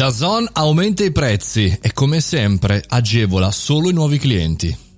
Dazon aumenta i prezzi e come sempre agevola solo i nuovi clienti.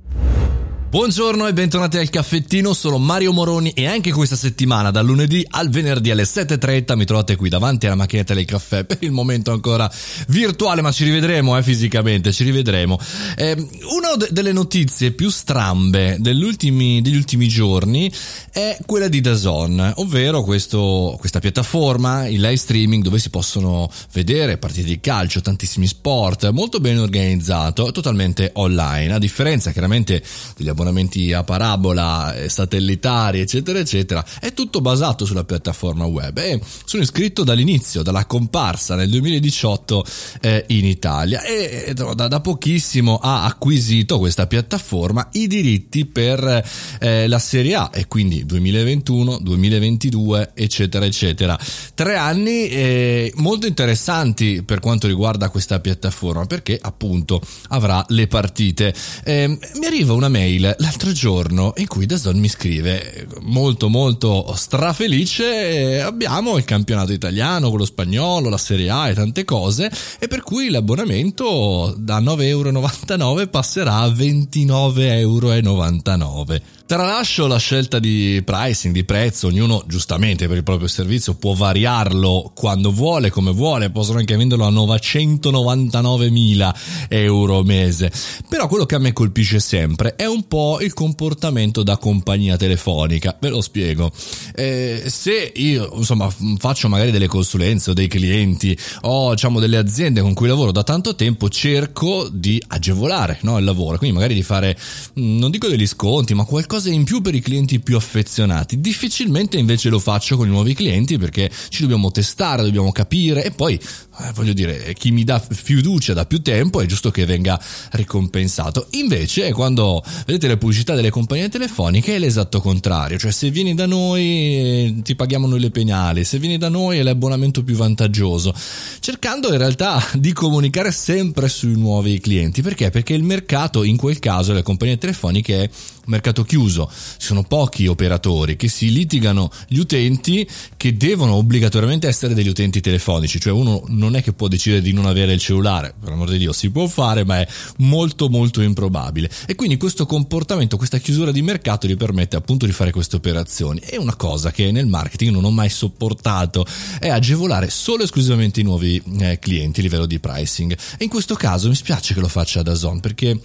Buongiorno e bentornati al caffettino, sono Mario Moroni e anche questa settimana dal lunedì al venerdì alle 7.30 mi trovate qui davanti alla macchinetta del caffè, per il momento ancora virtuale ma ci rivedremo eh, fisicamente, ci rivedremo. Eh, una de- delle notizie più strambe degli ultimi, giorni è quella di Dazon, ovvero questo, questa piattaforma, il live streaming dove si possono vedere partite di calcio, tantissimi sport, molto ben organizzato, totalmente online, a differenza chiaramente degli abbonamenti abbonamenti a parabola, eh, satellitari, eccetera, eccetera, è tutto basato sulla piattaforma web e sono iscritto dall'inizio, dalla comparsa nel 2018 eh, in Italia e da, da, pochissimo ha acquisito questa piattaforma i diritti per eh, la Serie A e quindi 2021, 2022, eccetera, eccetera. Tre anni eh, molto interessanti per quanto riguarda questa piattaforma perché appunto avrà le partite. Ehm, mi arriva una mail l'altro giorno in cui Dazon mi scrive molto molto strafelice abbiamo il campionato italiano, quello spagnolo, la Serie A e tante cose e per cui l'abbonamento da 9,99 euro passerà a 29,99 euro. Tralascio la scelta di pricing, di prezzo, ognuno giustamente per il proprio servizio può variarlo quando vuole, come vuole, possono anche venderlo a 999.000 euro mese. Però quello che a me colpisce sempre è un po' il comportamento da compagnia telefonica. Ve lo spiego. Eh, se io, insomma, faccio magari delle consulenze o dei clienti o diciamo delle aziende con cui lavoro da tanto tempo, cerco di agevolare no, il lavoro, quindi magari di fare, non dico degli sconti, ma qualcosa in più per i clienti più affezionati. Difficilmente invece lo faccio con i nuovi clienti perché ci dobbiamo testare, dobbiamo capire e poi, eh, voglio dire, chi mi dà fiducia da più tempo è giusto che venga ricompensato. Invece, quando vedete le pubblicità delle compagnie telefoniche è l'esatto contrario, cioè se vieni da noi eh, ti paghiamo noi le penali, se vieni da noi è l'abbonamento più vantaggioso, cercando in realtà di comunicare sempre sui nuovi clienti. Perché? Perché il mercato in quel caso, le compagnie telefoniche, è un mercato chiuso ci sono pochi operatori che si litigano gli utenti che devono obbligatoriamente essere degli utenti telefonici, cioè uno non è che può decidere di non avere il cellulare, per amor di Dio si può fare, ma è molto molto improbabile. E quindi questo comportamento, questa chiusura di mercato gli permette appunto di fare queste operazioni. È una cosa che nel marketing non ho mai sopportato, è agevolare solo e esclusivamente i nuovi eh, clienti a livello di pricing. E in questo caso mi spiace che lo faccia da Zone perché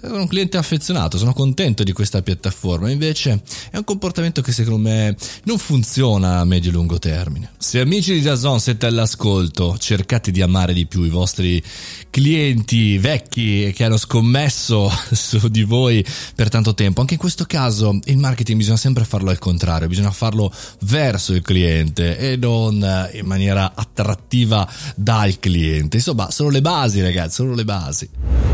sono un cliente affezionato, sono contento di questa piattaforma, invece è un comportamento che secondo me non funziona a medio e lungo termine. Se amici di Dazon siete all'ascolto, cercate di amare di più i vostri clienti vecchi che hanno scommesso su di voi per tanto tempo. Anche in questo caso il marketing bisogna sempre farlo al contrario, bisogna farlo verso il cliente e non in maniera attrattiva dal cliente. Insomma, sono le basi ragazzi, sono le basi.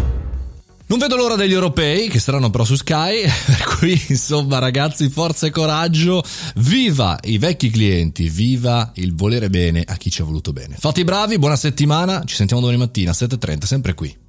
Non vedo l'ora degli europei, che saranno però su Sky, per cui insomma ragazzi forza e coraggio, viva i vecchi clienti, viva il volere bene a chi ci ha voluto bene. Fate i bravi, buona settimana, ci sentiamo domani mattina 7.30 sempre qui.